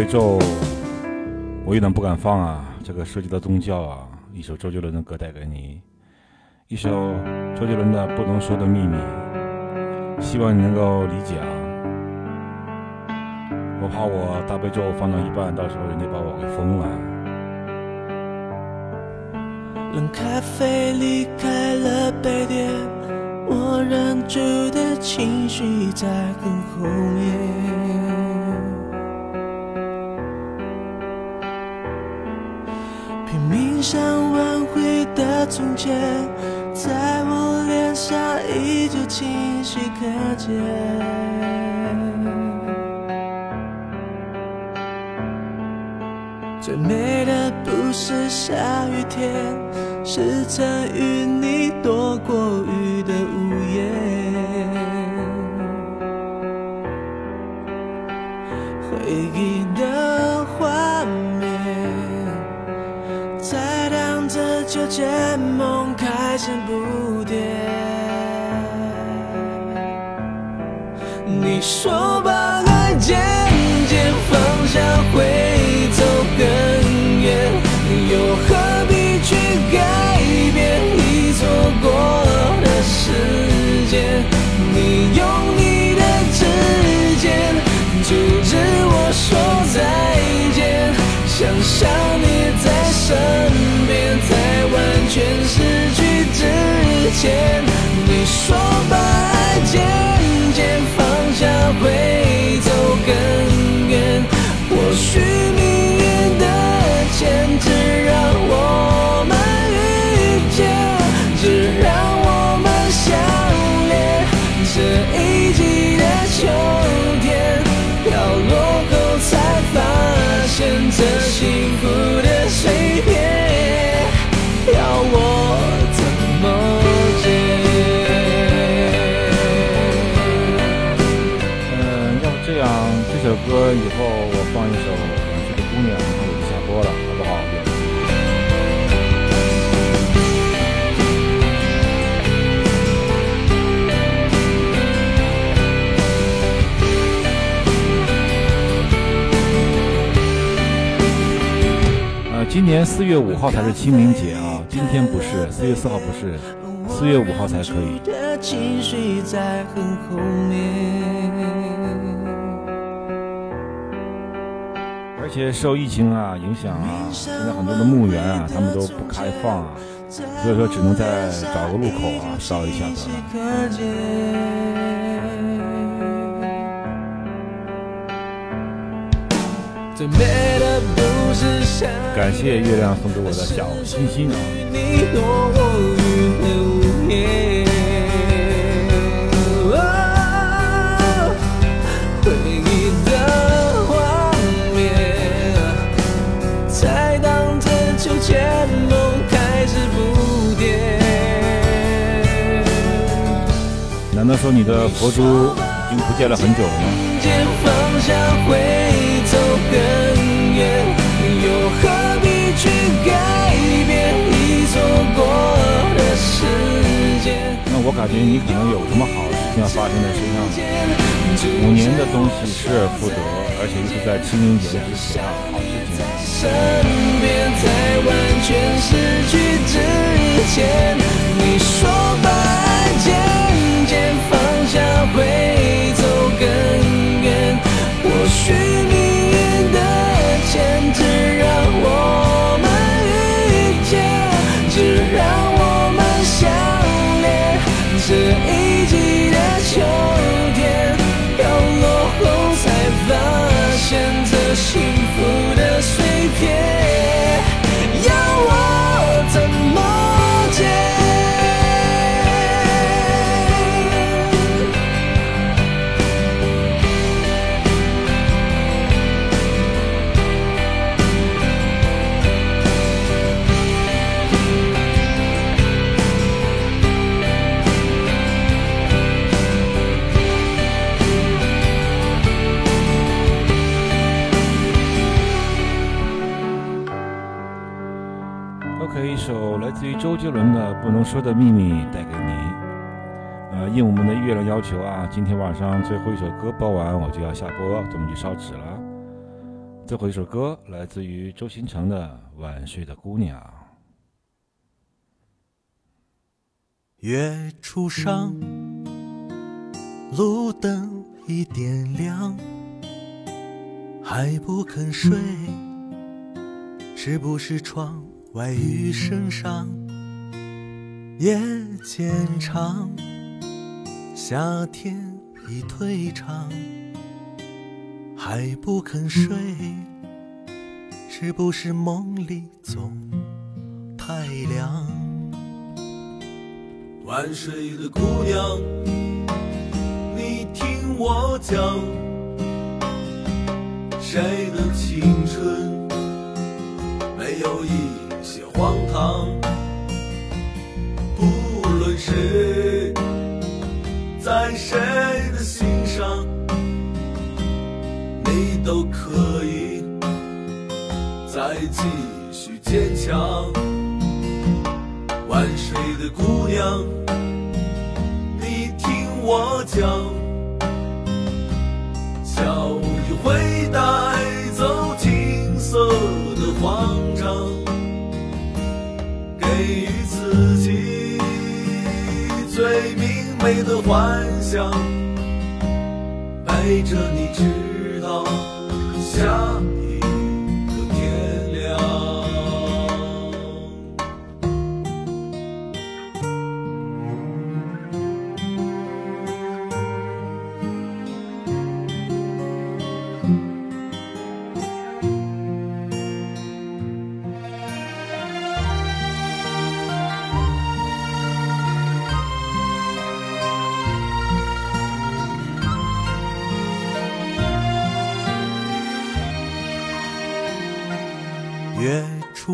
悲咒，我有点不敢放啊。这个涉及到宗教啊，一首周杰伦的歌带给你，一首周杰伦的《不能说的秘密》，希望你能够理解啊。我怕我大悲咒放到一半，到时候人家把我给封了。冷咖啡离开了杯垫，我忍住的情绪在很后面。想挽回的从前，在我脸上依旧清晰可见。最美的不是下雨天，是曾与你躲过雨见，梦开成蝴蝶。你说把爱渐渐放下会走更远，又何必去改变已错过的时间？你用你的指尖阻止我说再见，想象你在身边，全失去之前，你说把爱渐渐放下会走更远，或许以后我放一首《远去的姑娘》，然后我就下播了，好不好？呃，今年四月五号才是清明节啊，今天不是，四月四号不是，四月五号才可以。而且受疫情啊影响啊，现在很多的墓园啊，他们都不开放啊，所以说只能在找个路口啊烧一下得了。感谢月亮送给我的小心心啊！难道说你的佛珠已经不见了很久了吗？渐放下会走更远，又何必去改变已错过的时间？那我感觉你可能有什么好事情要发生在身上。五年的东西失而复得，而且又是在清明节之前啊，好事情。会走更远或许命运的签只让我们遇见只让我们相恋。这一季的秋天飘落后才发现这幸福的碎片周杰伦的《不能说的秘密》带给你。呃，应我们的月亮要求啊，今天晚上最后一首歌播完我就要下播，咱们去烧纸了。最后一首歌来自于周兴诚的《晚睡的姑娘》。月初上，路灯已点亮，还不肯睡，是不是窗外雨声上？夜渐长，夏天已退场，还不肯睡，是不是梦里总太凉？晚睡的姑娘，你听我讲，谁的青春没有一些荒唐？谁在谁的心上，你都可以再继续坚强。晚睡的姑娘，你听我讲，笑意会带走青涩的慌张，给予自己美的幻想，陪着你直到下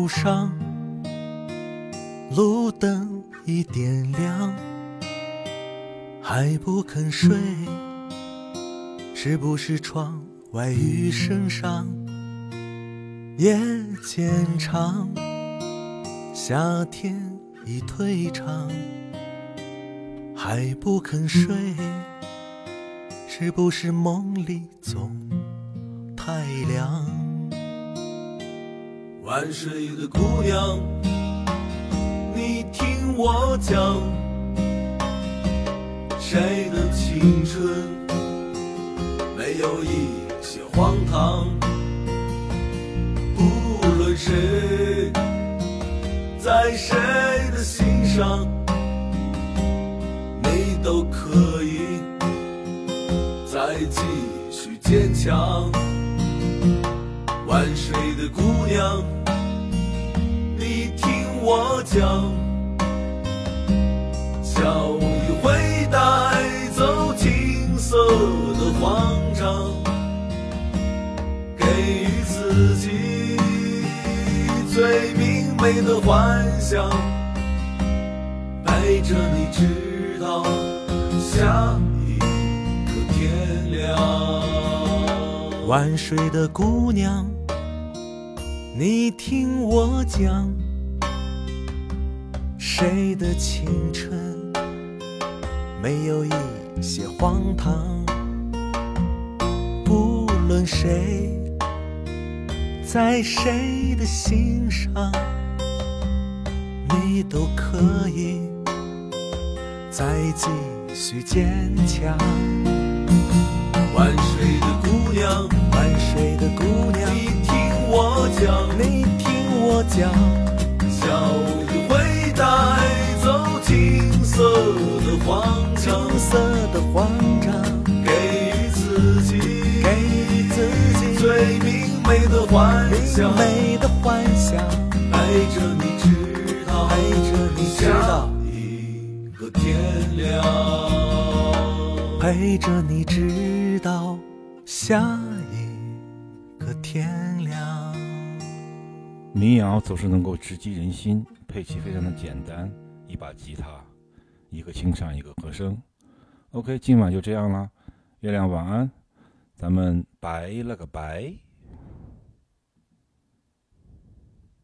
上，路灯已点亮，还不肯睡，是不是窗外雨声上？夜渐长，夏天已退场，还不肯睡，是不是梦里总太凉？晚睡的姑娘，你听我讲，谁的青春没有一些荒唐？不论谁在谁的心上，你都可以再继续坚强。晚睡的姑娘，我讲，笑意会带走青涩的慌张，给予自己最明媚的幻想，陪着你直到下一个天亮。晚睡的姑娘，你听我讲，谁的青春没有一些荒唐？不论谁在谁的心上，你都可以再继续坚强。万水的姑娘，万水的姑娘，你听我讲，你听我讲，笑意会带走金色的慌张，青涩的慌张，给予自己，给予自己最明媚的幻想，明媚的幻想，陪着你直到陪着你直到一个天亮。陪着你直到下一个天亮。民谣总是能够直击人心，配器非常的简单，一把吉他，一个清唱，一个和声。OK，今晚就这样了，月亮晚安，咱们拜了个拜。